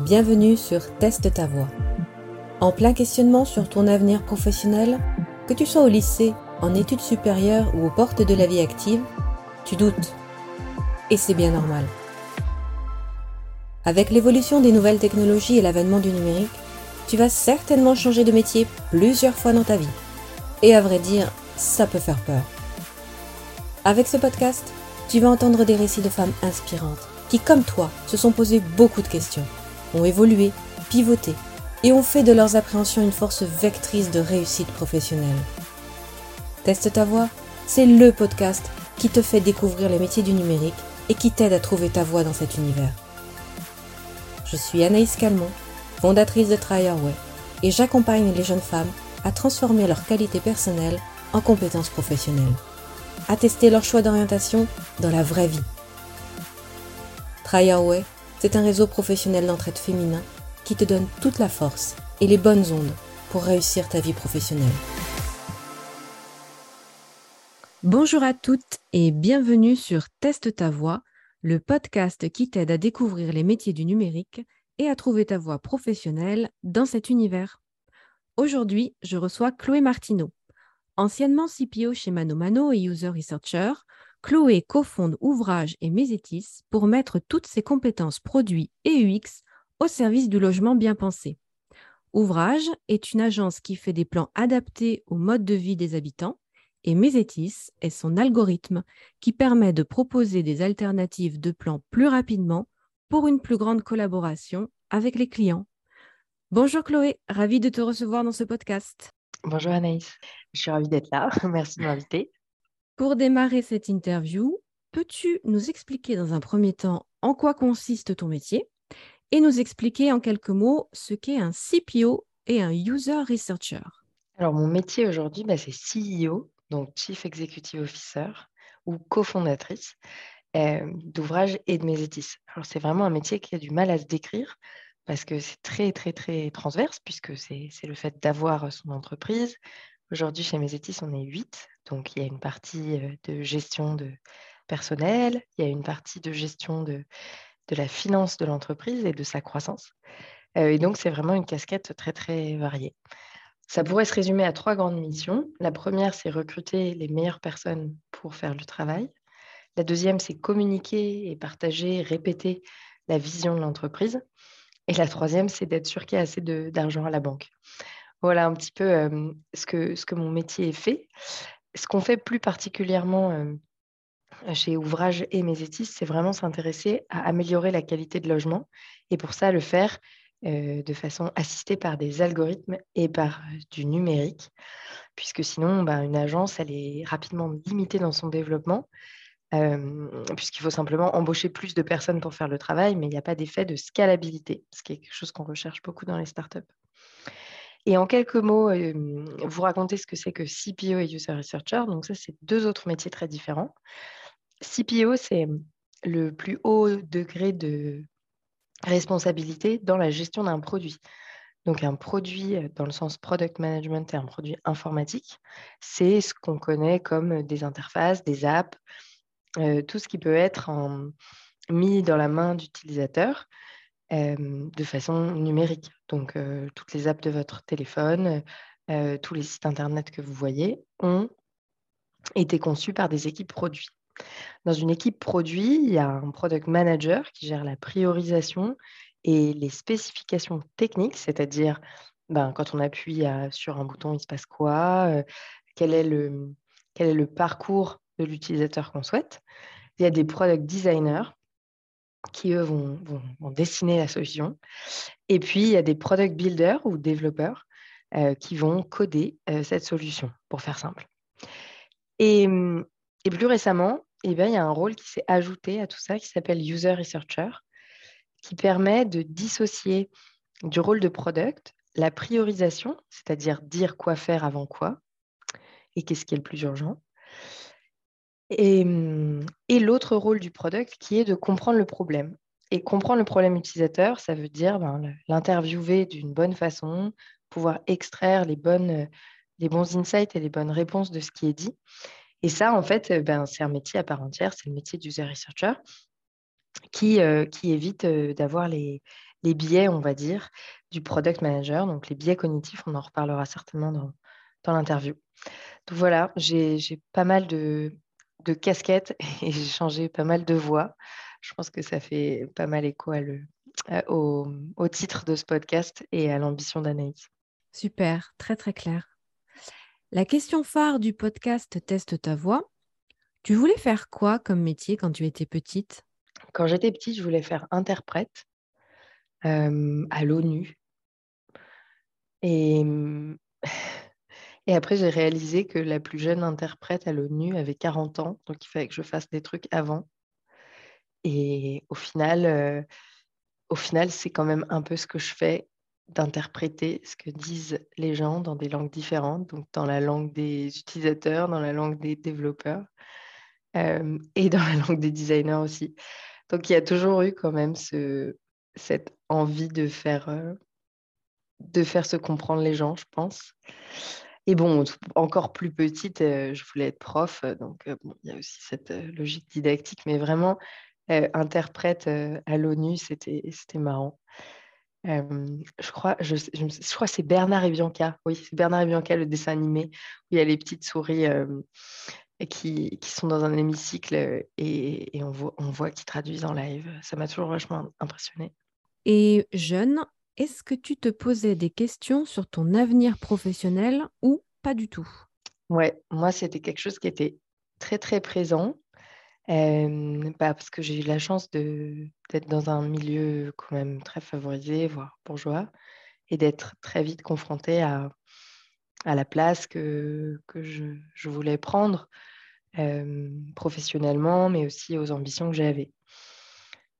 Bienvenue sur Teste ta voix. En plein questionnement sur ton avenir professionnel, que tu sois au lycée, en études supérieures ou aux portes de la vie active, tu doutes. Et c'est bien normal. Avec l'évolution des nouvelles technologies et l'avènement du numérique, tu vas certainement changer de métier plusieurs fois dans ta vie. Et à vrai dire, ça peut faire peur. Avec ce podcast, tu vas entendre des récits de femmes inspirantes qui, comme toi, se sont posées beaucoup de questions, ont évolué, pivoté et ont fait de leurs appréhensions une force vectrice de réussite professionnelle. Teste ta voix, c'est le podcast qui te fait découvrir les métiers du numérique et qui t'aide à trouver ta voie dans cet univers. Je suis Anaïs Calmont, fondatrice de Try et j'accompagne les jeunes femmes à transformer leurs qualités personnelles en compétences professionnelles à tester leur choix d'orientation dans la vraie vie. Way, c'est un réseau professionnel d'entraide féminin qui te donne toute la force et les bonnes ondes pour réussir ta vie professionnelle. Bonjour à toutes et bienvenue sur Teste ta voix, le podcast qui t'aide à découvrir les métiers du numérique et à trouver ta voie professionnelle dans cet univers. Aujourd'hui, je reçois Chloé Martineau. Anciennement CPO chez ManoMano et User Researcher, Chloé cofonde Ouvrage et Mesetis pour mettre toutes ses compétences produits et UX au service du logement bien pensé. Ouvrage est une agence qui fait des plans adaptés au mode de vie des habitants et Mesetis est son algorithme qui permet de proposer des alternatives de plans plus rapidement pour une plus grande collaboration avec les clients. Bonjour Chloé, ravie de te recevoir dans ce podcast. Bonjour Anaïs, je suis ravie d'être là. Merci de m'inviter. Pour démarrer cette interview, peux-tu nous expliquer dans un premier temps en quoi consiste ton métier et nous expliquer en quelques mots ce qu'est un CPO et un User Researcher? Alors, mon métier aujourd'hui, bah, c'est CEO, donc Chief Executive Officer ou cofondatrice euh, d'ouvrages et de Mesetis. Alors, c'est vraiment un métier qui a du mal à se décrire parce que c'est très, très, très transverse, puisque c'est le fait d'avoir son entreprise. Aujourd'hui, chez Mesetis, on est huit. Donc, il y a une partie de gestion de personnel, il y a une partie de gestion de, de la finance de l'entreprise et de sa croissance. et donc, c'est vraiment une casquette très, très variée. Ça pourrait se résumer à trois grandes missions. La première, c'est recruter les meilleures personnes pour faire le travail. La deuxième, c'est communiquer et partager, répéter la vision de l'entreprise. Et la troisième, c'est d'être sûr qu'il y a assez d'argent à la banque. Voilà un petit peu ce, que, ce que mon métier est fait. Ce qu'on fait plus particulièrement chez Ouvrage et Mésétis, c'est vraiment s'intéresser à améliorer la qualité de logement et pour ça le faire de façon assistée par des algorithmes et par du numérique, puisque sinon, ben, une agence, elle est rapidement limitée dans son développement puisqu'il faut simplement embaucher plus de personnes pour faire le travail, mais il n'y a pas d'effet de scalabilité, ce qui est quelque chose qu'on recherche beaucoup dans les startups. Et en quelques mots, vous racontez ce que c'est que CPO et User Researcher. Donc ça, c'est deux autres métiers très différents. CPO, c'est le plus haut degré de responsabilité dans la gestion d'un produit. Donc un produit dans le sens product management et un produit informatique, c'est ce qu'on connaît comme des interfaces, des apps, tout ce qui peut être mis dans la main d'utilisateur de façon numérique. Donc, toutes les apps de votre téléphone, tous les sites Internet que vous voyez ont été conçus par des équipes produits. Dans une équipe produit, il y a un product manager qui gère la priorisation et les spécifications techniques, c'est-à-dire ben, quand on appuie sur un bouton, il se passe quoi, quel, est le, quel est le parcours de l'utilisateur qu'on souhaite. Il y a des product designers qui, eux, vont, dessiner la solution. Et puis, il y a des product builders ou développeurs euh, qui vont coder euh, cette solution, pour faire simple. Et, plus récemment, eh il y a un rôle qui s'est ajouté à tout ça qui s'appelle User Researcher, qui permet de dissocier du rôle de product la priorisation, c'est-à-dire dire quoi faire avant quoi, et qu'est-ce qui est le plus urgent, Et, l'autre rôle du product qui est de comprendre le problème. Et comprendre le problème utilisateur, ça veut dire ben, l'interviewer d'une bonne façon, pouvoir extraire les, bonnes, les bons insights et les bonnes réponses de ce qui est dit. Et ça, en fait, ben, c'est un métier à part entière, c'est le métier d'user researcher qui, euh, évite euh, d'avoir les, les biais, on va dire, du product manager. Donc, les biais cognitifs, on en reparlera certainement dans, dans l'interview. Donc, voilà, j'ai pas mal de, de casquettes et j'ai changé pas mal de voix. Je pense que ça fait pas mal écho au, au titre de ce podcast et à l'ambition d'Anaïs. Super, très très clair. La question phare du podcast Teste ta voix, tu voulais faire quoi comme métier quand tu étais petite? Quand j'étais petite, je voulais faire interprète euh, à l'ONU. Et, et après, j'ai réalisé que la plus jeune interprète à l'ONU avait 40 ans, donc il fallait que je fasse des trucs avant. Et au final, euh, au final, c'est quand même un peu ce que je fais d'interpréter ce que disent les gens dans des langues différentes, donc dans la langue des utilisateurs, dans la langue des développeurs euh, et dans la langue des designers aussi. Donc il y a toujours eu quand même ce, cette envie de faire, euh, de faire se comprendre les gens, je pense. Et bon, encore plus petite, je voulais être prof, donc il y a aussi cette logique didactique, mais vraiment interprète à l'ONU, c'était marrant je crois, je, je, crois c'est Bernard et Bianca. Oui, c'est Bernard et Bianca, le dessin animé, où il y a les petites souris qui, qui, sont dans un hémicycle et, et on voit, on voit qu'ils traduisent en live. Ça m'a toujours vachement impressionné. Et jeune, est-ce que tu te posais des questions sur ton avenir professionnel ou pas du tout? Ouais, moi, c'était quelque chose qui était très, très présent. Bah, parce que j'ai eu la chance d'être dans un milieu quand même très favorisé, voire bourgeois, et d'être très vite confrontée à, la place que, je, je voulais prendre professionnellement, mais aussi aux ambitions que j'avais.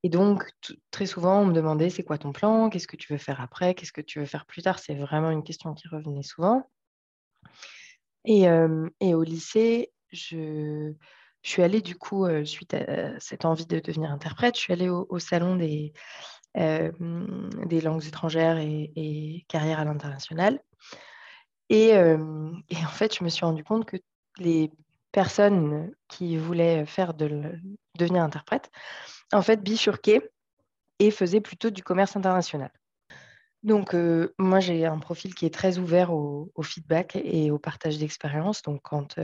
Et donc, très souvent, on me demandait c'est quoi ton plan? Qu'est-ce que tu veux faire après? Qu'est-ce que tu veux faire plus tard? C'est vraiment une question qui revenait souvent. Et, et au lycée, je, suis allée du coup, euh, suite à cette envie de devenir interprète, je suis allée au, salon des, euh, des langues étrangères et, et carrière à l'international. Et, euh, et, en fait, je me suis rendu compte que les personnes qui voulaient faire de devenir interprète, en fait, bifurquaient et faisaient plutôt du commerce international. Donc, moi, j'ai un profil qui est très ouvert au, feedback et au partage d'expérience. Donc, quand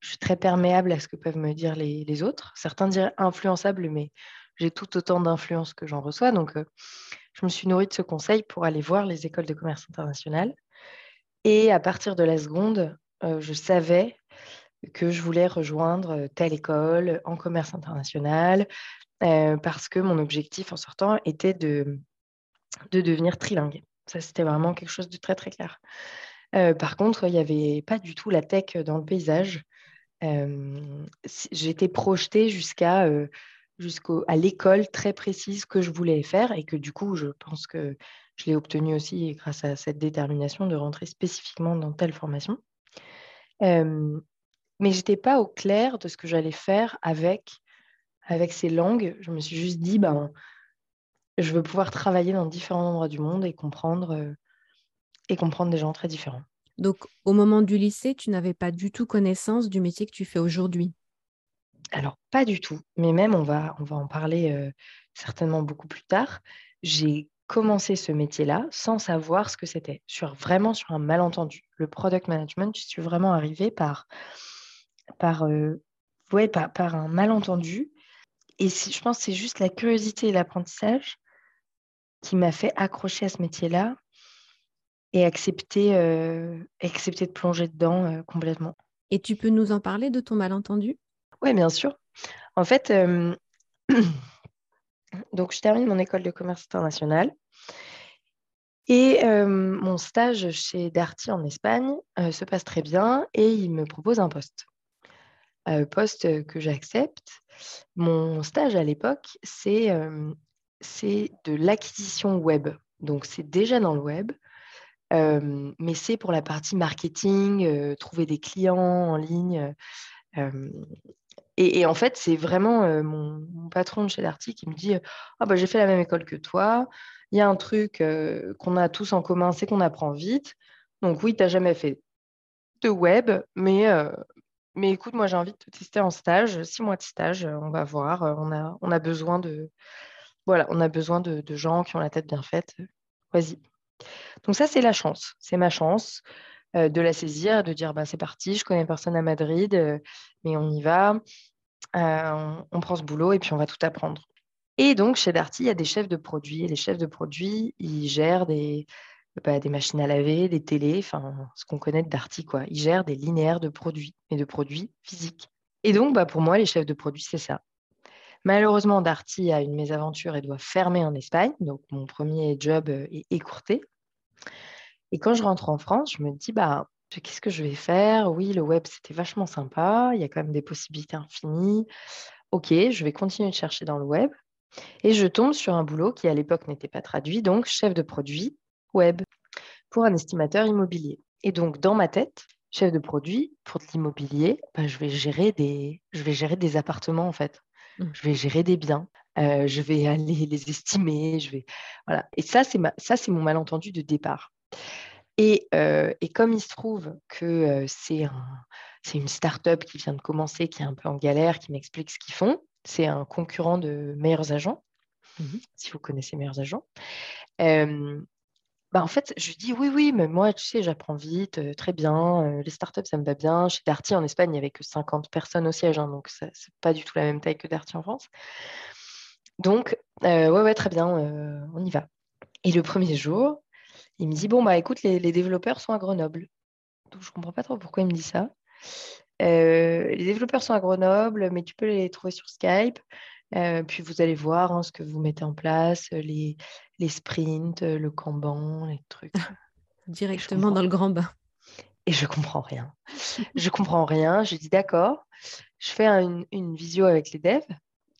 je suis très perméable à ce que peuvent me dire les, autres. Certains diraient influençable, mais j'ai tout autant d'influence que j'en reçois. Donc, euh, je me suis nourrie de ce conseil pour aller voir les écoles de commerce international. Et à partir de la seconde, euh, je savais que je voulais rejoindre telle école en commerce international parce que mon objectif en sortant était de, de devenir trilingue. Ça, c'était vraiment quelque chose de très, très clair. par contre, il n'y avait pas du tout la tech dans le paysage j'étais projetée jusqu'à jusqu'à l'école très précise que je voulais faire et que du coup, je pense que je l'ai obtenue aussi grâce à cette détermination de rentrer spécifiquement dans telle formation. Mais je n'étais pas au clair de ce que j'allais faire avec, avec ces langues. Je me suis juste dit, ben, je veux pouvoir travailler dans différents endroits du monde et comprendre, et comprendre des gens très différents. Donc, au moment du lycée, tu n'avais pas du tout connaissance du métier que tu fais aujourd'hui? Alors, pas du tout. Mais même, on va, on va en parler euh, certainement beaucoup plus tard. J'ai commencé ce métier-là sans savoir ce que c'était, sur, vraiment sur un malentendu. Le product management, je suis vraiment arrivée par, par, euh, par, par un malentendu. Et je pense que c'est juste la curiosité et l'apprentissage qui m'a fait accrocher à ce métier-là et accepter, euh, accepter de plonger dedans euh, complètement. Et tu peux nous en parler de ton malentendu? Oui, bien sûr. En fait, donc je termine mon école de commerce international. Et mon stage chez Darty en Espagne se passe très bien et il me propose un poste. Poste que j'accepte. Mon stage à l'époque, c'est c'est de l'acquisition web. Donc c'est déjà dans le web mais c'est pour la partie marketing, trouver des clients en ligne. Et, en fait, c'est vraiment mon, patron de chez Darty qui me dit ah, bah, J'ai fait la même école que toi. Il y a un truc qu'on a tous en commun, c'est qu'on apprend vite. Donc, oui, tu n'as jamais fait de web, mais, mais écoute, moi, j'ai envie de te tester en stage. Six mois de stage, on va voir. On a, on a besoin de, voilà, on a besoin gens qui ont la tête bien faite. Vas-y. Donc ça, c'est la chance. C'est ma chance de la saisir, de dire, bah, c'est parti, je connais personne à Madrid, mais on y va. on, prend ce boulot et puis on va tout apprendre. Et donc, chez Darty, il y a des chefs de produits. Et les chefs de produits, ils gèrent des, bah, des machines à laver, des télés, enfin, ce qu'on connaît de Darty, quoi. Ils gèrent des linéaires de produits, et de produits physiques. Et donc, bah, pour moi, les chefs de produits, c'est ça. Malheureusement, Darty a une mésaventure et doit fermer en Espagne. Donc, mon premier job euh, est écourté. Et quand je rentre en France, je me dis, bah, qu'est-ce que je vais faire? Oui, le web, c'était vachement sympa. Il y a quand même des possibilités infinies. OK, je vais continuer de chercher dans le web. Et je tombe sur un boulot qui, à l'époque, n'était pas traduit, donc chef de produit web pour un estimateur immobilier. Et donc, dans ma tête, chef de produit pour de l'immobilier, bah, je, vais gérer des, je vais gérer des appartements, en fait. Mmh. Je vais gérer des biens. Euh, je vais aller les estimer. Je vais... voilà. Et ça, c'est, ma... ça, c'est mon malentendu de départ. Et, euh, et, comme il se trouve que euh, c'est, un, c'est une start-up qui vient de commencer, qui est un peu en galère, qui m'explique ce qu'ils font, c'est un concurrent de meilleurs agents, mmh si vous connaissez meilleurs agents. Bah, en fait, je dis oui, oui, mais moi, tu sais, j'apprends vite, très bien. les startups, ça me va bien. Chez Darty, en Espagne, il n'y avait que 50 personnes au siège, hein, donc ce n'est pas du tout la même taille que Darty en France. Donc, ouais, ouais, très bien, on y va. Et le premier jour, il me dit bon, bah écoute, les, développeurs sont à Grenoble. Donc, je ne comprends pas trop pourquoi il me dit ça. les développeurs sont à Grenoble, mais tu peux les trouver sur Skype. puis vous allez voir hein, ce que vous mettez en place, les sprints, le Kanban, les trucs. Directement dans le grand bain. Et je comprends rien. je comprends rien. Je dis d'accord. Je fais une, visio avec les devs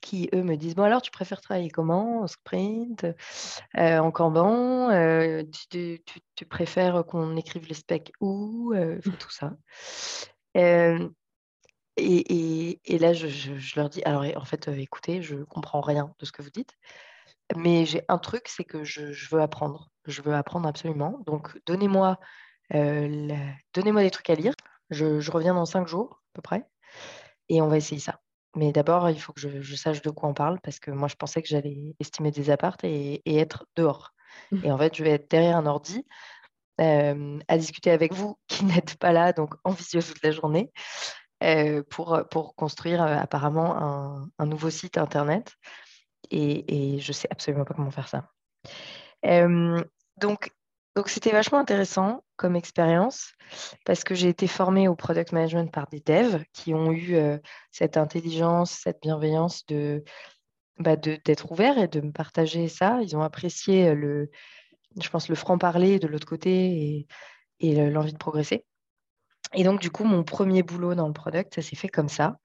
qui, eux, me disent Bon, alors, tu préfères travailler comment? En sprint? Euh, En Kanban? Euh, tu, préfères qu'on écrive les specs où? Euh, Tout ça. Et, là, je, je, leur dis Alors, en fait, écoutez, je comprends rien de ce que vous dites. Mais j'ai un truc, c'est que je, veux apprendre. Je veux apprendre absolument. Donc, donnez-moi euh, donnez-moi des trucs à lire. Je, reviens dans cinq jours, à peu près, et on va essayer ça. Mais d'abord, il faut que je, sache de quoi on parle, parce que moi, je pensais que j'allais estimer des appartes et, être dehors. Mmh. Et en fait, je vais être derrière un ordi euh, à discuter avec vous qui n'êtes pas là, donc en visio toute la journée, euh, pour, pour construire apparemment un, un nouveau site Internet et, je ne sais absolument pas comment faire ça. donc, donc c'était vachement intéressant comme expérience parce que j'ai été formée au product management par des devs qui ont eu cette intelligence, cette bienveillance de bah, d'être ouverts et de me partager ça. Ils ont apprécié le, je pense, le franc-parler de l'autre côté et, et l'envie de progresser. Et donc, du coup, mon premier boulot dans le product, ça s'est fait comme ça.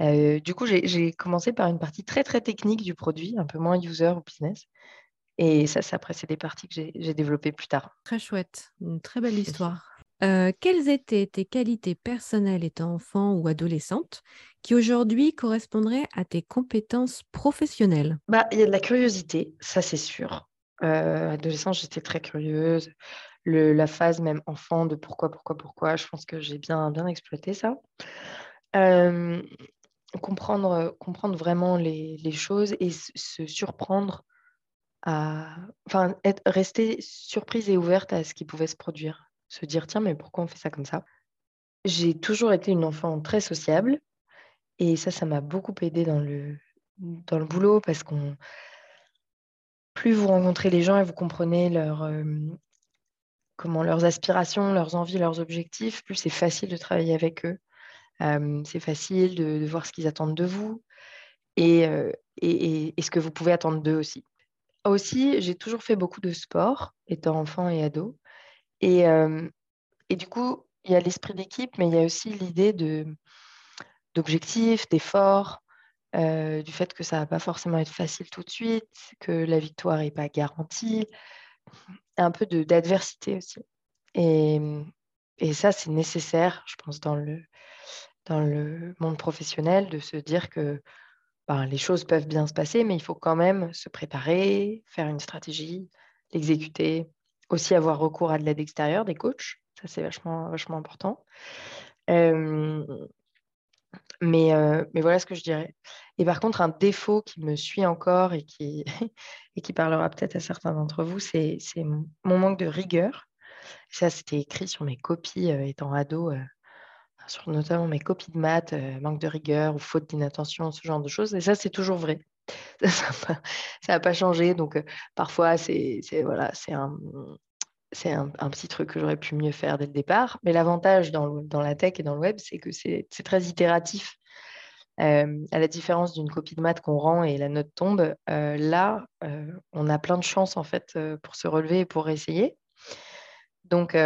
Euh, du coup, j'ai commencé par une partie très très technique du produit, un peu moins user ou business. Et ça, c'est après, c'est des parties que j'ai développées plus tard. Très chouette, une très belle histoire. Euh, quelles étaient tes qualités personnelles étant enfant ou adolescente qui aujourd'hui correspondraient à tes compétences professionnelles? Bah, Il y a de la curiosité, ça c'est sûr. Euh, adolescente, j'étais très curieuse. Le, la phase même enfant de pourquoi, pourquoi, pourquoi, je pense que j'ai bien, bien exploité ça. Euh, comprendre, comprendre vraiment les, choses et se surprendre à. Enfin, être, rester surprise et ouverte à ce qui pouvait se produire. Se dire, tiens, mais pourquoi on fait ça comme ça? J'ai toujours été une enfant très sociable et ça, ça m'a beaucoup aidé dans le, dans le boulot parce qu'on. Plus vous rencontrez les gens et vous comprenez leur, comment leurs aspirations, leurs envies, leurs objectifs, plus c'est facile de travailler avec eux c'est facile de, voir ce qu'ils attendent de vous et, et, ce que vous pouvez attendre d'eux aussi. Aussi, j'ai toujours fait beaucoup de sport, étant enfant et ado. Et, et du coup, il y a l'esprit d'équipe, mais il y a aussi l'idée d'objectifs, d'efforts, du fait que ça ne va pas forcément être facile tout de suite, que la victoire n'est pas garantie, un peu d'adversité aussi. Et, et ça, c'est nécessaire, je pense, dans le, dans le monde professionnel de se dire que ben, les choses peuvent bien se passer, mais il faut quand même se préparer, faire une stratégie, l'exécuter, aussi avoir recours à de l'aide extérieure, des coachs. Ça, c'est vachement, vachement important. mais, mais voilà ce que je dirais. Et par contre, un défaut qui me suit encore et qui, et qui parlera peut-être à certains d'entre vous, c'est mon manque de rigueur. Ça, c'était écrit sur mes copies étant ado, notamment mes copies de maths, manque de rigueur ou faute d'inattention, ce genre de choses. Et ça, c'est toujours vrai. Ça n'a pas, changé. Donc, parfois, c'est voilà, un, c'est un, petit truc que j'aurais pu mieux faire dès le départ. Mais l'avantage dans, la tech et dans le web, c'est que c'est très itératif. Euh, à la différence d'une copie de maths qu'on rend et la note tombe, euh, là, euh, on a plein de chances en fait pour se relever et pour essayer. Donc,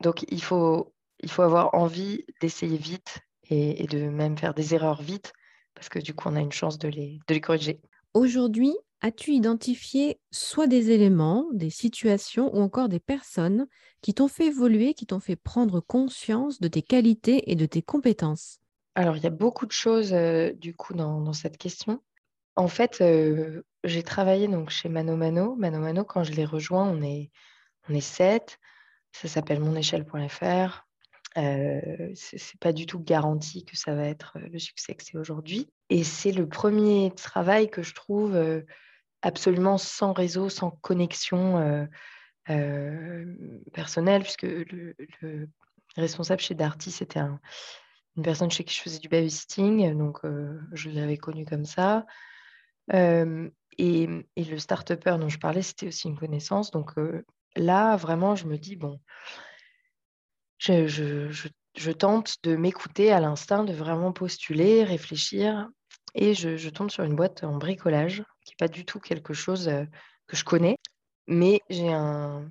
donc il, faut, il faut avoir envie d'essayer vite et, et, de même faire des erreurs vite parce que du coup, on a une chance de les, de les corriger. Aujourd'hui, as-tu identifié soit des éléments, des situations ou encore des personnes qui t'ont fait évoluer, qui t'ont fait prendre conscience de tes qualités et de tes compétences? Alors, il y a beaucoup de choses euh, du coup dans, cette question. En fait, euh, j'ai travaillé donc chez Mano Mano. Mano Mano, quand je l'ai rejoint, on est, on est sept. Ça s'appelle monéchelle.fr. Euh, c'est pas du tout garanti que ça va être le succès que c'est aujourd'hui. Et c'est le premier travail que je trouve absolument sans réseau, sans connexion personnelle, puisque le, responsable chez Darty, c'était une personne chez qui je faisais du babysitting, donc je l'avais connu comme ça. Et, le start-upper dont je parlais, c'était aussi une connaissance. Donc là, vraiment, je me dis, bon, je, tente de m'écouter à l'instinct, de vraiment postuler, réfléchir. Et je, tombe sur une boîte en bricolage qui n'est pas du tout quelque chose que je connais, mais j'ai un,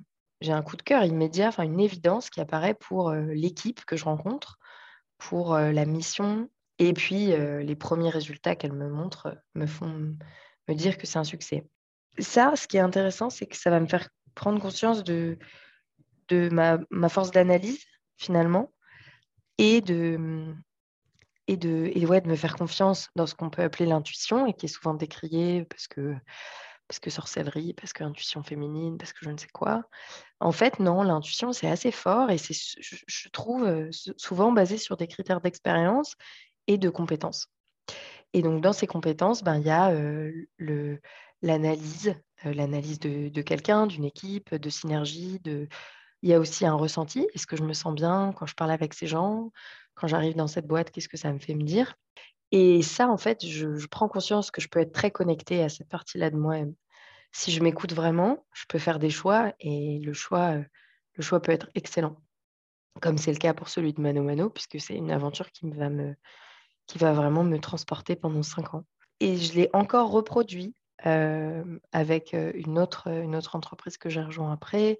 coup de cœur immédiat, enfin une évidence qui apparaît pour l'équipe que je rencontre, pour la mission, et puis les premiers résultats qu'elle me montre me font me dire que c'est un succès. Ça, ce qui est intéressant, c'est que ça va me faire prendre conscience de, ma force d'analyse, finalement, et de, et de, et ouais, de me faire confiance dans ce qu'on peut appeler l'intuition et qui est souvent décrié parce que, parce que sorcellerie, parce que intuition féminine, parce que je ne sais quoi. En fait, non, l'intuition, c'est assez fort et c'est, je, trouve, euh, souvent basé sur des critères d'expérience et de compétences. Et donc, dans ces compétences, ben, il y a euh, le, l'analyse, euh, l'analyse de, de quelqu'un, d'une équipe, de synergie, de... il y a aussi un ressenti. Est-ce que je me sens bien quand je parle avec ces gens? Quand j'arrive dans cette boîte, qu'est-ce que ça me fait me dire? Et ça, en fait, je, prends conscience que je peux être très connectée à cette partie-là de moi-même. Si je m'écoute vraiment, je peux faire des choix et le choix, euh, le choix peut être excellent. Comme c'est le cas pour celui de Mano Mano, puisque c'est une aventure qui va, me, qui va vraiment me transporter pendant cinq ans. Et je l'ai encore reproduit avec une autre, entreprise que j'ai rejoint après,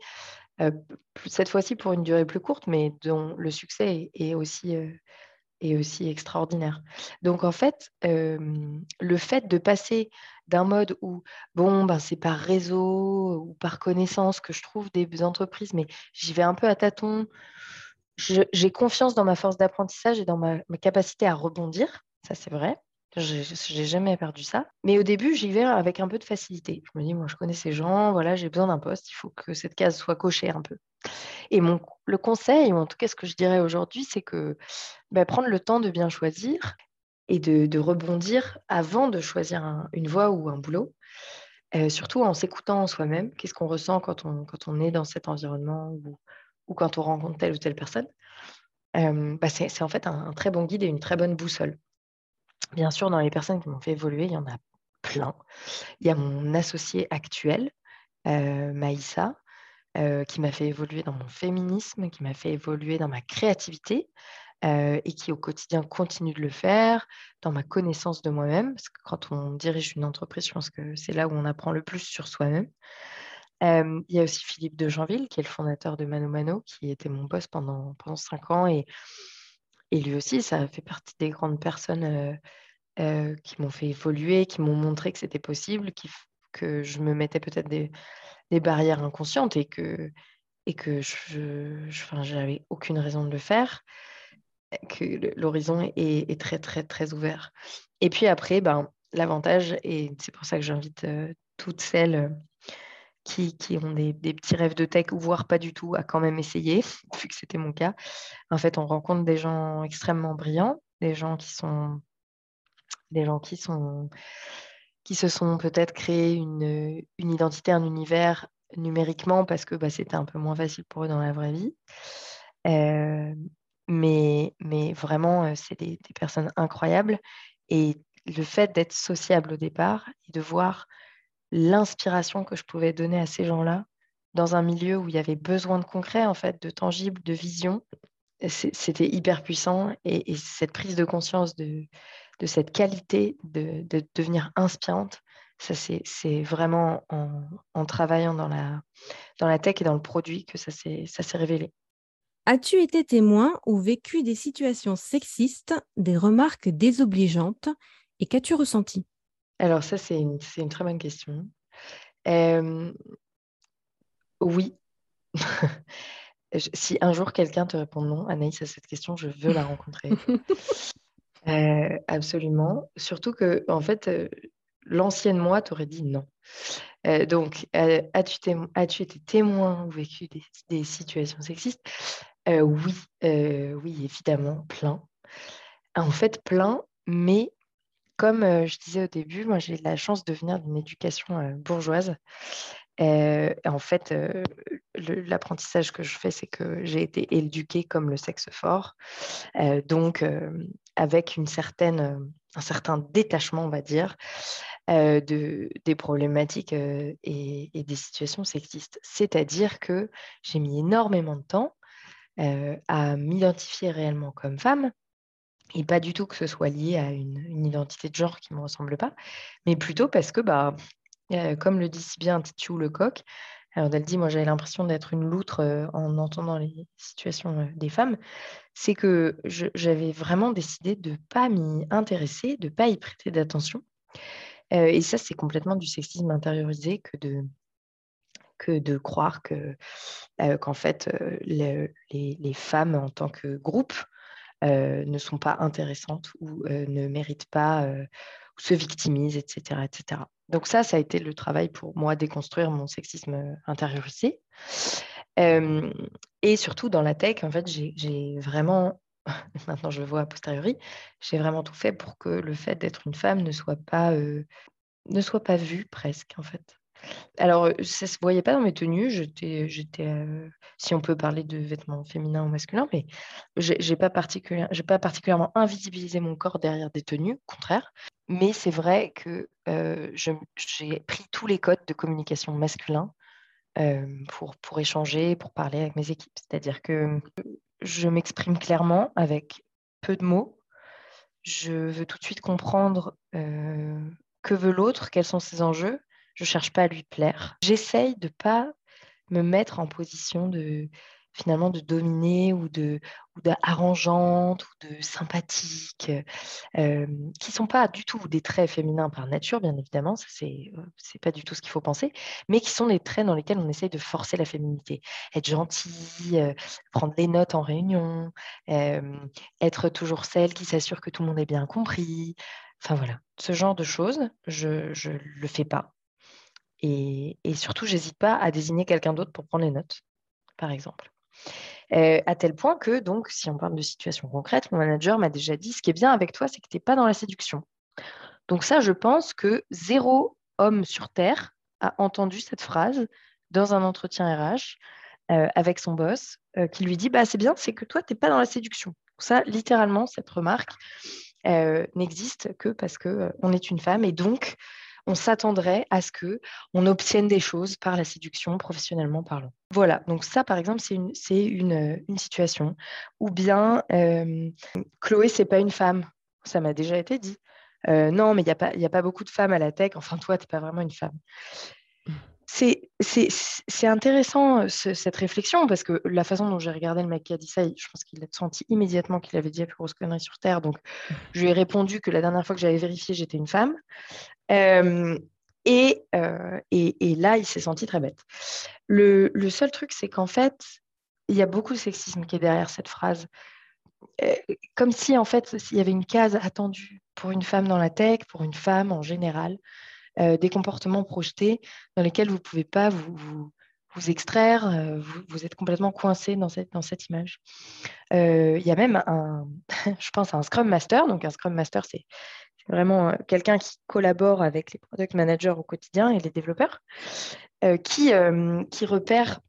cette fois-ci pour une durée plus courte, mais dont le succès est, aussi, est aussi extraordinaire. Donc en fait, le fait de passer d'un mode où, bon, ben, c'est par réseau ou par connaissance que je trouve des entreprises, mais j'y vais un peu à tâtons, j'ai confiance dans ma force d'apprentissage et dans ma capacité à rebondir, ça c'est vrai. J'ai jamais perdu ça. Mais au début, j'y vais avec un peu de facilité. Je me dis, moi, je connais ces gens, voilà, j'ai besoin d'un poste, il faut que cette case soit cochée un peu. Et mon, le conseil, ou en tout cas ce que je dirais aujourd'hui, c'est que bah, prendre le temps de bien choisir et de, rebondir avant de choisir une voie ou un boulot, euh, surtout en s'écoutant en soi-même. Qu'est-ce qu'on ressent quand on, quand on est dans cet environnement ou, ou quand on rencontre telle ou telle personne euh, bah, C'est en fait un très bon guide et une très bonne boussole. Bien sûr, dans les personnes qui m'ont fait évoluer, il y en a plein. Il y a mon associé actuel, euh, Maïssa, euh, qui m'a fait évoluer dans mon féminisme, qui m'a fait évoluer dans ma créativité euh, et qui au quotidien continue de le faire, dans ma connaissance de moi-même, parce que quand on dirige une entreprise, je pense que c'est là où on apprend le plus sur soi-même. il y a aussi Philippe de Janville, qui est le fondateur de Mano Mano, qui était mon boss pendant, pendant cinq ans et et lui aussi, ça fait partie des grandes personnes euh, euh, qui m'ont fait évoluer, qui m'ont montré que c'était possible, que je me mettais peut-être des, barrières inconscientes et que, et je n'avais aucune raison de le faire, que l'horizon est, très, très, très ouvert. Et puis après, ben, l'avantage, et c'est pour ça que j'invite euh, toutes celles qui, ont des, petits rêves de tech, voire pas du tout, à quand même essayer, vu que c'était mon cas. En fait, on rencontre des gens extrêmement brillants, des gens qui sont des gens qui sont qui se sont peut-être créés une, une, identité, un univers numériquement parce que bah, c'était un peu moins facile pour eux dans la vraie vie. Euh, mais, mais vraiment, euh, c'est des, des, personnes incroyables. Et le fait d'être sociable au départ et de voir l'inspiration que je pouvais donner à ces gens-là dans un milieu où il y avait besoin de concret, en fait, de tangible, de vision, c'était hyper puissant. Et, cette prise de conscience de, cette qualité de, de, devenir inspirante, ça c'est vraiment en, en, travaillant dans la, dans la tech et dans le produit que ça s'est révélé. As-tu été témoin ou vécu des situations sexistes, des remarques désobligeantes et qu'as-tu ressenti? Alors ça, c'est une, une, très bonne question. Euh, oui. si un jour quelqu'un te répond non, Anaïs, à cette question, je veux la rencontrer. euh, absolument. Surtout que, en fait, euh, l'ancienne moi t'aurait dit non. Euh, donc, as-tu as été témoin ou vécu des, des situations sexistes? Oui, oui, évidemment, plein. En fait, plein, mais comme je disais au début, moi j'ai la chance de venir d'une éducation bourgeoise. en fait, l'apprentissage que je fais, c'est que j'ai été éduquée comme le sexe fort, donc avec une certaine, un certain détachement, on va dire, de, des problématiques et, des situations sexistes. C'est-à-dire que j'ai mis énormément de temps à m'identifier réellement comme femme, et pas du tout que ce soit lié à une, identité de genre qui ne me ressemble pas, mais plutôt parce que, bah, euh, comme le dit si bien Titu Lecoq, alors elle dit, moi j'avais l'impression d'être une loutre euh, en entendant les situations des femmes, c'est que j'avais vraiment décidé de ne pas m'y intéresser, de ne pas y prêter d'attention. et ça, c'est complètement du sexisme intériorisé que de, que croire que, euh, qu'en fait, euh, les, femmes en tant que groupe euh, ne sont pas intéressantes ou ne méritent pas ou se victimisent, etc., etc. Donc ça, ça a été le travail pour moi déconstruire mon sexisme intériorisé. et surtout dans la tech, en fait, j'ai vraiment maintenant je le vois a posteriori, j'ai vraiment tout fait pour que le fait d'être une femme ne soit pas, ne soit pas vu presque en fait. Alors, ça se voyait pas dans mes tenues. J'étais, si on peut parler de vêtements féminins ou masculins, mais je n'ai pas, pas, particulièrement invisibilisé mon corps derrière des tenues, au contraire. Mais c'est vrai que j'ai pris tous les codes de communication masculin pour échanger, pour parler avec mes équipes. C'est-à-dire que je m'exprime clairement avec peu de mots. Je veux tout de suite comprendre que veut l'autre, quels sont ses enjeux je cherche pas à lui plaire. J'essaye de pas me mettre en position de finalement de dominer ou de ou d'arrangeante ou de sympathique, euh, qui sont pas du tout des traits féminins par nature, bien évidemment, ça c'est euh, c'est pas du tout ce qu'il faut penser, mais qui sont des traits dans lesquels on essaye de forcer la féminité, être gentil, euh, prendre les notes en réunion, euh, être toujours celle qui s'assure que tout le monde est bien compris, enfin voilà, ce genre de choses, je je le fais pas. Et, et surtout, j'hésite pas à désigner quelqu'un d'autre pour prendre les notes, par exemple. Euh, à tel point que, donc, si on parle de situation concrète, mon manager m'a déjà dit, ce qui est bien avec toi, c'est que tu n'es pas dans la séduction. Donc ça, je pense que zéro homme sur Terre a entendu cette phrase dans un entretien RH euh, avec son boss euh, qui lui dit, bah, c'est bien, c'est que toi, tu n'es pas dans la séduction. ça, littéralement, cette remarque n'existe que parce qu'on est une femme et donc on s'attendrait à ce que on obtienne des choses par la séduction, professionnellement parlant. Voilà, donc ça, par exemple, c'est une, une, situation. Ou bien, euh, Chloé, c'est pas une femme. Ça m'a déjà été dit. Euh, non, mais il n'y a, pas, a pas beaucoup de femmes à la tech. Enfin, toi, tu n'es pas vraiment une femme. C'est, intéressant cette réflexion parce que la façon dont j'ai regardé le mec qui a dit ça, je pense qu'il a senti immédiatement qu'il avait dit la plus grosse connerie sur Terre. Donc, je lui ai répondu que la dernière fois que j'avais vérifié, j'étais une femme. Euh, et, euh, et, et, là, il s'est senti très bête. Le, le seul truc, c'est qu'en fait, il y a beaucoup de sexisme qui est derrière cette phrase. Euh, comme si, en fait, s'il y avait une case attendue pour une femme dans la tech, pour une femme en général, euh, des comportements projetés dans lesquels vous ne pouvez pas vous, vous, vous extraire, euh, vous, vous, êtes complètement coincé dans cette, dans cette image. Il y a même un, je pense, un Scrum Master. Donc, un Scrum Master, c'est vraiment quelqu'un qui collabore avec les product managers au quotidien et les développeurs, qui, qui repère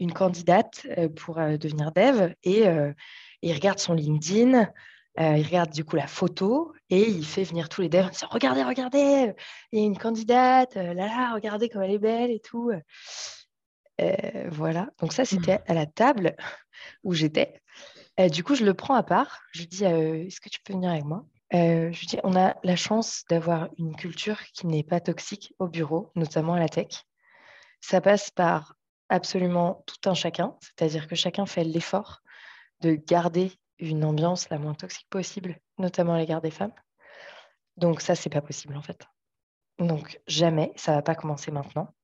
une candidate pour devenir dev et il regarde son LinkedIn, il regarde du coup la photo et il fait venir tous les devs. dit, regardez, regardez, il y a une candidate, là là, regardez comme elle est belle et tout. voilà. Donc ça, c'était à la table où j'étais. du coup, je le prends à part. Je lui dis, est-ce que tu peux venir avec moi? Je lui dis, on a la chance d'avoir une culture qui n'est pas toxique au bureau, notamment à la tech. Ça passe par absolument tout un chacun, c'est-à-dire que chacun fait l'effort de garder une ambiance la moins toxique possible, notamment à l'égard des femmes. Donc ça, c'est pas possible en fait. Donc jamais, ça va pas commencer maintenant.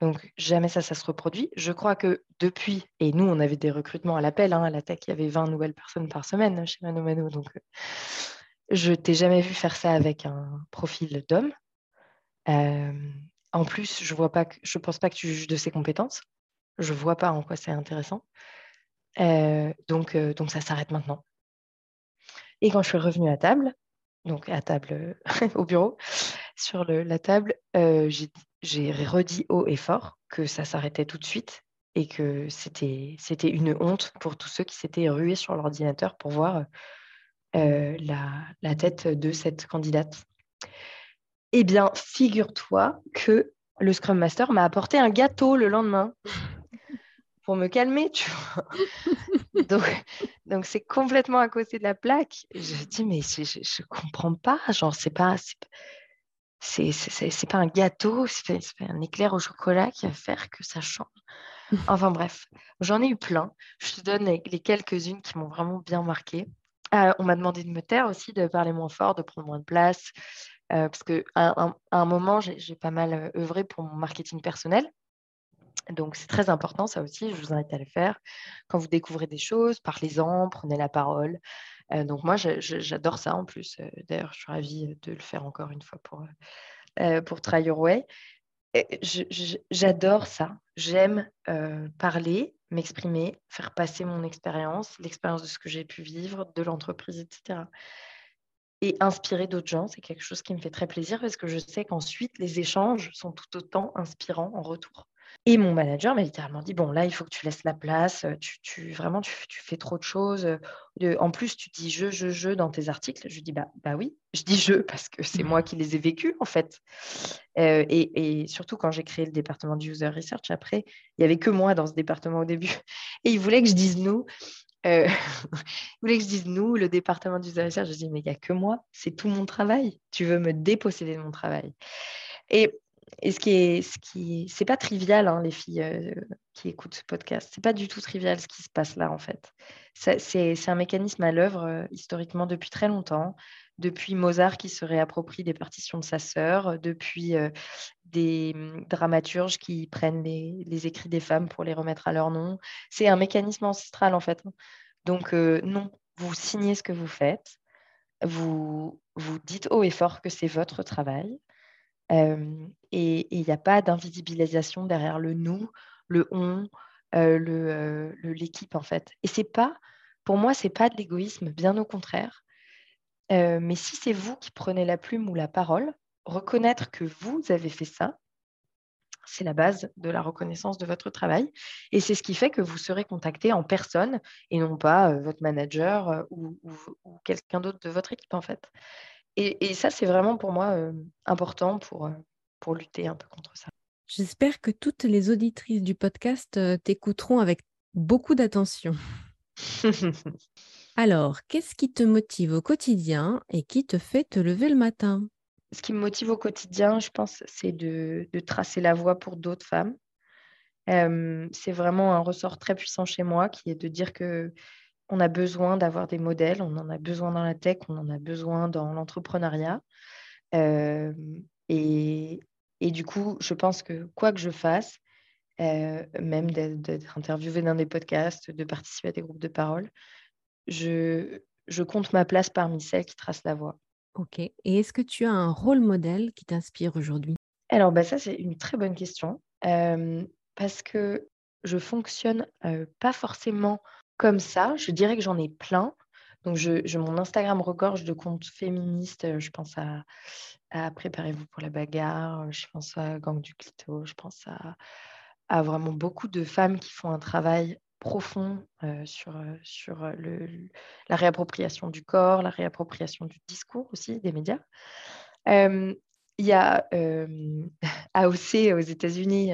Donc jamais ça, ça se reproduit. Je crois que depuis, et nous, on avait des recrutements à l'appel, hein, à la tech, il y avait 20 nouvelles personnes par semaine chez Mano Mano. Donc euh, je t'ai jamais vu faire ça avec un profil d'homme. Euh, en plus, je vois pas pense pas que tu juges de ses compétences. Je vois pas en quoi c'est intéressant. Euh, donc, euh, donc ça s'arrête maintenant. Et quand je suis revenue à table, donc à table au bureau, sur la table, euh, j'ai redit haut et fort que ça s'arrêtait tout de suite et que c'était une honte pour tous ceux qui s'étaient rués sur l'ordinateur pour voir la, la, tête de cette candidate. Eh bien, figure-toi que le Scrum Master m'a apporté un gâteau le lendemain pour me calmer, tu vois. donc, donc c'est complètement à côté de la plaque. Je dis, mais je, je, comprends pas. Genre, c'est pas. C'est, c'est, pas un gâteau, c'est, un éclair au chocolat qui va faire que ça change. Enfin bref, j'en ai eu plein. Je te donne les, quelques-unes qui m'ont vraiment bien marqué. Euh, on m'a demandé de me taire aussi, de parler moins fort, de prendre moins de place. Euh, parce qu'à un, un, moment, j'ai pas mal euh, œuvré pour mon marketing personnel. Donc, c'est très important, ça aussi, je vous invite à le faire. Quand vous découvrez des choses, parlez-en, prenez la parole. Euh, donc, moi, j'adore ça en plus. Euh, d'ailleurs, je suis ravie de le faire encore une fois pour, euh, pour Try Your Way. J'adore ça. J'aime parler, m'exprimer, faire passer mon expérience, l'expérience de ce que j'ai pu vivre, de l'entreprise, etc. Et inspirer d'autres gens, c'est quelque chose qui me fait très plaisir parce que je sais qu'ensuite, les échanges sont tout autant inspirants en retour. Et mon manager m'a littéralement dit Bon, là, il faut que tu laisses la place. Tu, vraiment, tu, fais trop de choses. en plus, tu dis je, je, je dans tes articles. Je dis bah, bah oui, je dis je parce que c'est moi qui les ai vécus, en fait. et, surtout, quand j'ai créé le département du user research, après, il n'y avait que moi dans ce département au début. Et il voulait que je dise nous. il voulait que je dise nous, le département du user research. Je dis mais il n'y a que moi, c'est tout mon travail. Tu veux me déposséder de mon travail. Et et ce qui ce qui, c'est pas trivial, hein, les filles euh, qui écoutent ce podcast. C'est pas du tout trivial ce qui se passe là, en fait. C'est un mécanisme à l'œuvre euh, historiquement depuis très longtemps. Depuis Mozart qui se réapproprie des partitions de sa sœur, depuis euh, des hum, dramaturges qui prennent les, les, écrits des femmes pour les remettre à leur nom. C'est un mécanisme ancestral, en fait. Donc, non, vous signez ce que vous faites. Vous, vous dites haut et fort que c'est votre travail et il n'y a pas d'invisibilisation derrière le nous, le on, le l'équipe en fait. Et c'est pas, pour moi, c'est pas de l'égoïsme, bien au contraire. mais si c'est vous qui prenez la plume ou la parole, reconnaître que vous avez fait ça, c'est la base de la reconnaissance de votre travail. Et c'est ce qui fait que vous serez contacté en personne et non pas votre manager ou, ou quelqu'un d'autre de votre équipe, en fait. Et, ça, c'est vraiment pour moi euh, important pour, euh, pour lutter un peu contre ça. J'espère que toutes les auditrices du podcast euh, t'écouteront avec beaucoup d'attention. Alors, qu'est-ce qui te motive au quotidien et qui te fait te lever le matin? Ce qui me motive au quotidien, je pense, c'est de, de tracer la voie pour d'autres femmes. c'est vraiment un ressort très puissant chez moi qui est de dire que on a besoin d'avoir des modèles, on en a besoin dans la tech, on en a besoin dans l'entrepreneuriat. Euh, et, du coup, je pense que quoi que je fasse, euh, même d'être interviewée dans des podcasts, de participer à des groupes de parole, je, je compte ma place parmi celles qui tracent la voie. Ok. Et est-ce que tu as un rôle modèle qui t'inspire aujourd'hui? Alors, bah, ça, c'est une très bonne question. Euh, parce que je fonctionne pas forcément comme ça. Je dirais que j'en ai plein. Donc, mon Instagram regorge de comptes féministes. Je pense à, Préparez-vous pour la bagarre, je pense à Gang du Clito, je pense à, vraiment beaucoup de femmes qui font un travail profond sur, sur le, la réappropriation du corps, la réappropriation du discours aussi des médias. il y a AOC aux États-Unis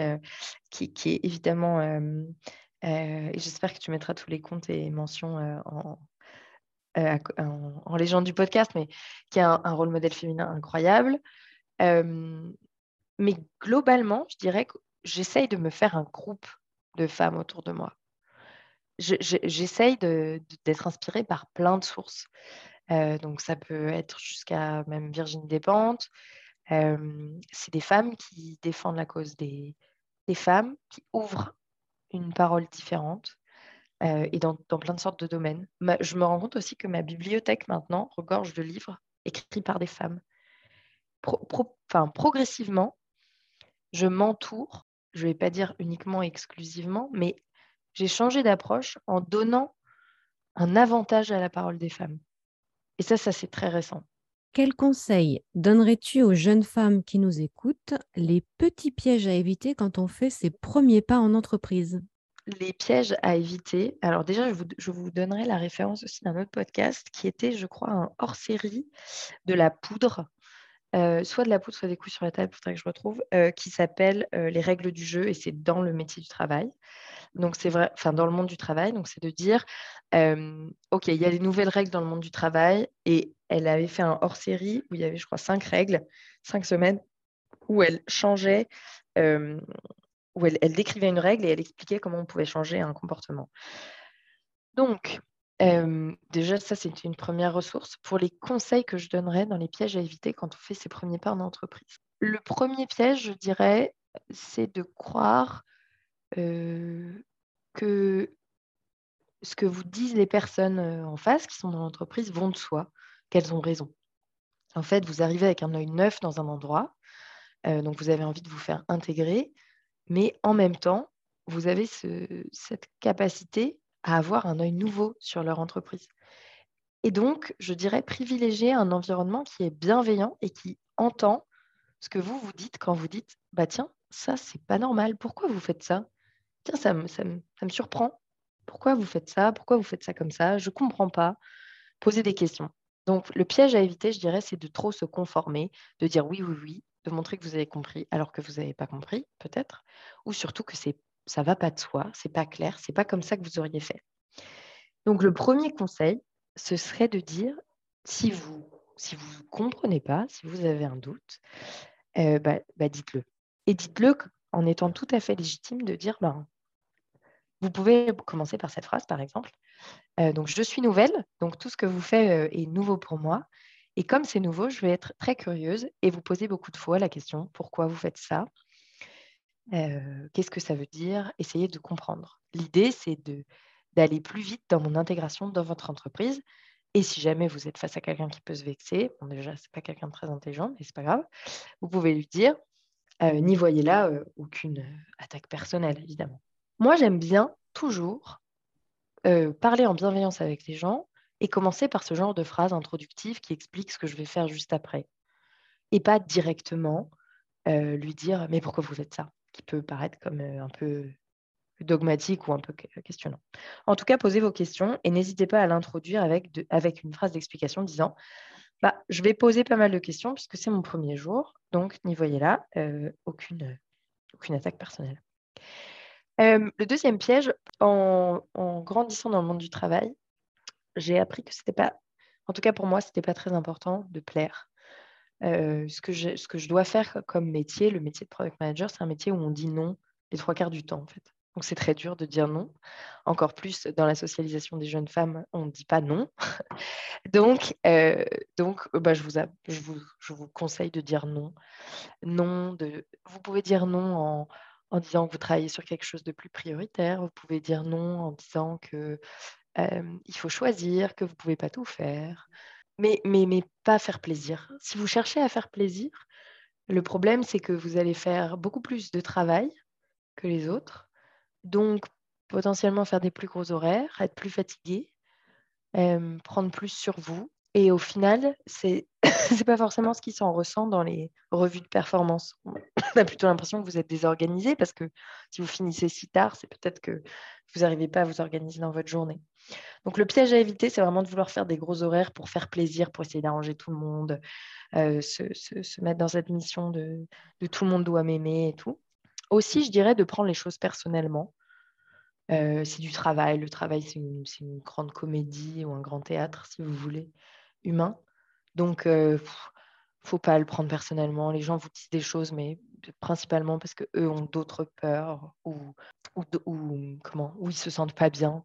qui, est évidemment, et j'espère que tu mettras tous les comptes et mentions en, en, légende du podcast, mais qui a un, rôle modèle féminin incroyable. mais globalement, je dirais que j'essaye de me faire un groupe de femmes autour de moi j'essaye d'être inspirée par plein de sources. Euh, donc, ça peut être jusqu'à même Virginie Despentes. Euh, c'est des femmes qui défendent la cause des femmes, qui ouvrent une parole différente euh, et dans, plein de sortes de domaines. je me rends compte aussi que ma bibliothèque maintenant regorge de livres écrits par des femmes. progressivement, je m'entoure, je ne vais pas dire uniquement exclusivement, mais j'ai changé d'approche en donnant un avantage à la parole des femmes. Et ça, ça c'est très récent. Quels conseils donnerais-tu aux jeunes femmes qui nous écoutent les petits pièges à éviter quand on fait ses premiers pas en entreprise? Les pièges à éviter. Alors déjà, je vous, donnerai la référence aussi d'un autre podcast qui était, je crois, un hors-série de la poudre. Euh, soit de la poudre, soit des coups sur la table, il faudrait que je retrouve, euh, qui s'appelle euh, Les règles du jeu et c'est dans le métier du travail. Donc, c'est vrai, enfin, dans le monde du travail, donc c'est de dire, OK, il y a des nouvelles règles dans le monde du travail. Et elle avait fait un hors-série où il y avait, je crois, cinq règles, cinq semaines, où elle changeait, où elle, décrivait une règle et elle expliquait comment on pouvait changer un comportement. Donc, déjà, ça, c'est une première ressource pour les conseils que je donnerais dans les pièges à éviter quand on fait ses premiers pas en entreprise. Le premier piège, je dirais, c'est de croire que ce que vous disent les personnes en face qui sont dans l'entreprise vont de soi, qu'elles ont raison. En fait, vous arrivez avec un œil neuf dans un endroit, donc vous avez envie de vous faire intégrer, mais en même temps, vous avez cette capacité à avoir un œil nouveau sur leur entreprise. Et donc, je dirais privilégier un environnement qui est bienveillant et qui entend ce que vous vous dites quand vous dites bah tiens, ça c'est pas normal, pourquoi vous faites ça? Tiens, ça me, ça, me, surprend. Pourquoi vous faites ça? Pourquoi vous faites ça comme ça? Je ne comprends pas. Poser des questions. Donc, le piège à éviter, je dirais, c'est de trop se conformer, de dire oui, oui, oui, de montrer que vous avez compris alors que vous n'avez pas compris, peut-être, ou surtout que c'est, ça ne va pas de soi, c'est pas clair, c'est pas comme ça que vous auriez fait. Donc, le premier conseil, ce serait de dire si vous si vous ne comprenez pas, si vous avez un doute, euh, bah, bah, dites-le. Et dites-le en étant tout à fait légitime de dire ben, vous pouvez commencer par cette phrase, par exemple. Euh, donc, je suis nouvelle, donc tout ce que vous faites euh, est nouveau pour moi. Et comme c'est nouveau, je vais être très curieuse et vous poser beaucoup de fois la question pourquoi vous faites ça? Euh, Qu'est-ce que ça veut dire? Essayez de comprendre. L'idée, c'est d'aller plus vite dans mon intégration dans votre entreprise. Et si jamais vous êtes face à quelqu'un qui peut se vexer, bon déjà, ce n'est pas quelqu'un de très intelligent, mais ce n'est pas grave, vous pouvez lui dire, n'y voyez là aucune attaque personnelle, évidemment. Moi, j'aime bien toujours euh, parler en bienveillance avec les gens et commencer par ce genre de phrase introductive qui explique ce que je vais faire juste après. Et pas directement euh, lui dire Mais pourquoi vous faites ça? qui peut paraître comme euh, un peu dogmatique ou un peu questionnant. En tout cas, posez vos questions et n'hésitez pas à l'introduire avec, avec une phrase d'explication disant bah, Je vais poser pas mal de questions puisque c'est mon premier jour, donc n'y voyez là aucune, aucune attaque personnelle le deuxième piège, en, grandissant dans le monde du travail, j'ai appris que c'était pas, en tout cas pour moi, c'était pas très important de plaire. ce, que je, dois faire comme métier, le métier de product manager, c'est un métier où on dit non les trois quarts du temps en fait. Donc c'est très dur de dire non. Encore plus dans la socialisation des jeunes femmes, on ne dit pas non. donc, donc bah, je, vous, je, vous, je, vous, conseille de dire non. Non, de, vous pouvez dire non en, en disant que vous travaillez sur quelque chose de plus prioritaire. Vous pouvez dire non en disant que il faut choisir, que vous ne pouvez pas tout faire. Mais, mais, mais pas faire plaisir. Si vous cherchez à faire plaisir, le problème, c'est que vous allez faire beaucoup plus de travail que les autres. Donc, potentiellement faire des plus gros horaires, être plus fatigué. prendre plus sur vous. Et au final, c'est n'est pas forcément ce qui s'en ressent dans les revues de performance. On a plutôt l'impression que vous êtes désorganisé parce que si vous finissez si tard, c'est peut-être que vous n'arrivez pas à vous organiser dans votre journée. Donc le piège à éviter, c'est vraiment de vouloir faire des gros horaires pour faire plaisir, pour essayer d'arranger tout le monde, euh, se, mettre dans cette mission de, tout le monde doit m'aimer et tout. Aussi, je dirais de prendre les choses personnellement. Euh, c'est du travail. Le travail, c'est une, grande comédie ou un grand théâtre, si vous voulez, humain. Donc, euh, faut pas le prendre personnellement. Les gens vous disent des choses, mais principalement parce qu'eux ont d'autres peurs ou, ou, comment, ou ils se sentent pas bien.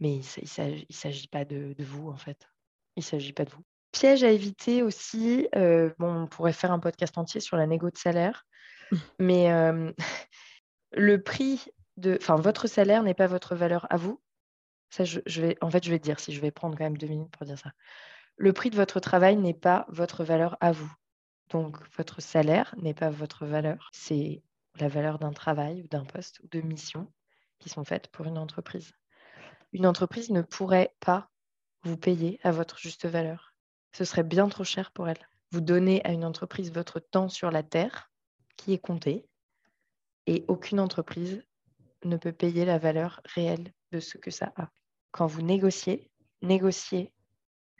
Mais il ne s'agit pas de, vous, en fait. Il ne s'agit pas de vous. Piège à éviter aussi, euh, bon, on pourrait faire un podcast entier sur la négo de salaire, mmh. mais euh, le prix de. Enfin, votre salaire n'est pas votre valeur à vous. Ça, je, vais, en fait, je vais dire, si je vais prendre quand même deux minutes pour dire ça. Le prix de votre travail n'est pas votre valeur à vous. Donc, votre salaire n'est pas votre valeur. C'est la valeur d'un travail ou d'un poste ou de mission qui sont faites pour une entreprise une entreprise ne pourrait pas vous payer à votre juste valeur. Ce serait bien trop cher pour elle. Vous donnez à une entreprise votre temps sur la terre qui est compté et aucune entreprise ne peut payer la valeur réelle de ce que ça a. Quand vous négociez, négociez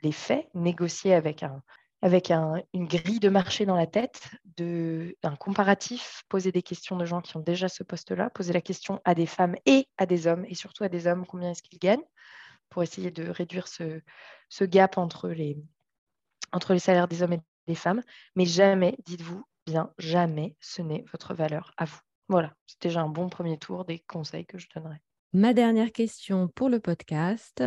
les faits, négociez avec un, avec une grille de marché dans la tête, de, un comparatif, poser des questions de gens qui ont déjà ce poste-là, poser la question à des femmes et à des hommes, et surtout à des hommes, combien est-ce qu'ils gagnent, pour essayer de réduire ce, ce gap entre les, entre les salaires des hommes et des femmes. Mais jamais, dites-vous bien, jamais ce n'est votre valeur à vous. Voilà, c'est déjà un bon premier tour des conseils que je donnerais. Ma dernière question pour le podcast.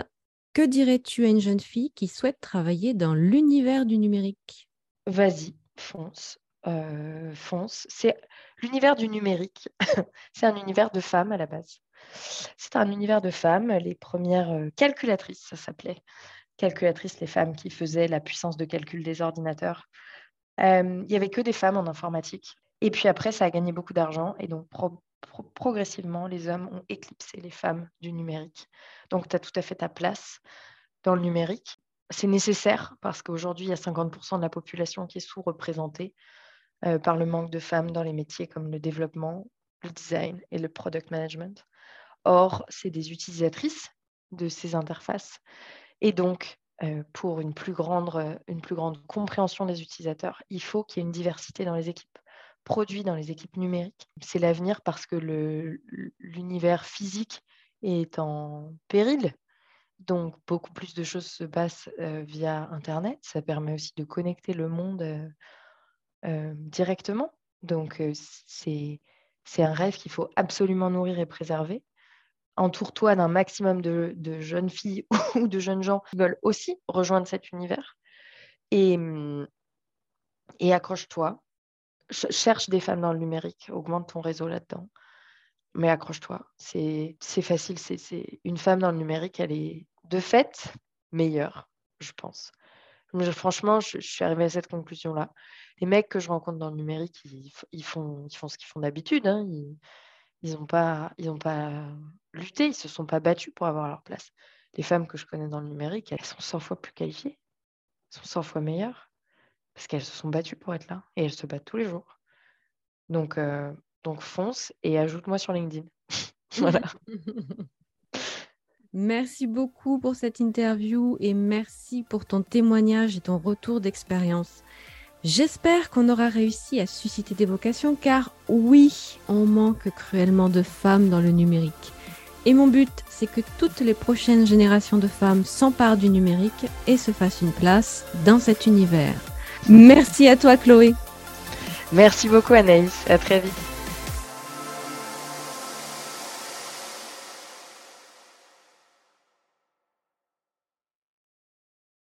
Que dirais-tu à une jeune fille qui souhaite travailler dans l'univers du numérique? Vas-y, fonce. Euh, fonce. C'est l'univers du numérique. c'est un univers de femmes à la base. C'est un univers de femmes. Les premières euh, calculatrices, ça s'appelait. Calculatrices, les femmes qui faisaient la puissance de calcul des ordinateurs. Euh, il n'y avait que des femmes en informatique. Et puis après, ça a gagné beaucoup d'argent. Et donc, progressivement, les hommes ont éclipsé les femmes du numérique. Donc, tu as tout à fait ta place dans le numérique. C'est nécessaire parce qu'aujourd'hui, il y a 50% de la population qui est sous-représentée euh, par le manque de femmes dans les métiers comme le développement, le design et le product management. Or, c'est des utilisatrices de ces interfaces. Et donc, euh, pour une plus, grande, une plus grande compréhension des utilisateurs, il faut qu'il y ait une diversité dans les équipes produits dans les équipes numériques. C'est l'avenir parce que l'univers physique est en péril. Donc, beaucoup plus de choses se passent euh, via Internet. Ça permet aussi de connecter le monde euh, euh, directement. Donc, c'est un rêve qu'il faut absolument nourrir et préserver. Entoure-toi d'un maximum de, de, jeunes filles ou de jeunes gens qui veulent aussi rejoindre cet univers. Et, hum, et accroche-toi cherche des femmes dans le numérique, augmente ton réseau là-dedans. Mais accroche-toi, c'est facile. C'est une femme dans le numérique, elle est de fait meilleure, je pense. franchement, je, suis arrivée à cette conclusion-là. Les mecs que je rencontre dans le numérique, ils, font, ils font ce qu'ils font d'habitude. Hein. Ils n'ont pas, ils pas lutté, ils ne se sont pas battus pour avoir leur place. Les femmes que je connais dans le numérique, elles sont 100 fois plus qualifiées, elles sont 100 fois meilleures parce qu'elles se sont battues pour être là et elles se battent tous les jours. Donc, euh, donc fonce et ajoute-moi sur LinkedIn. voilà. Merci beaucoup pour cette interview et merci pour ton témoignage et ton retour d'expérience. J'espère qu'on aura réussi à susciter des vocations car oui, on manque cruellement de femmes dans le numérique. Et mon but, c'est que toutes les prochaines générations de femmes s'emparent du numérique et se fassent une place dans cet univers. Merci à toi, Chloé. Merci beaucoup, Anaïs. À très vite.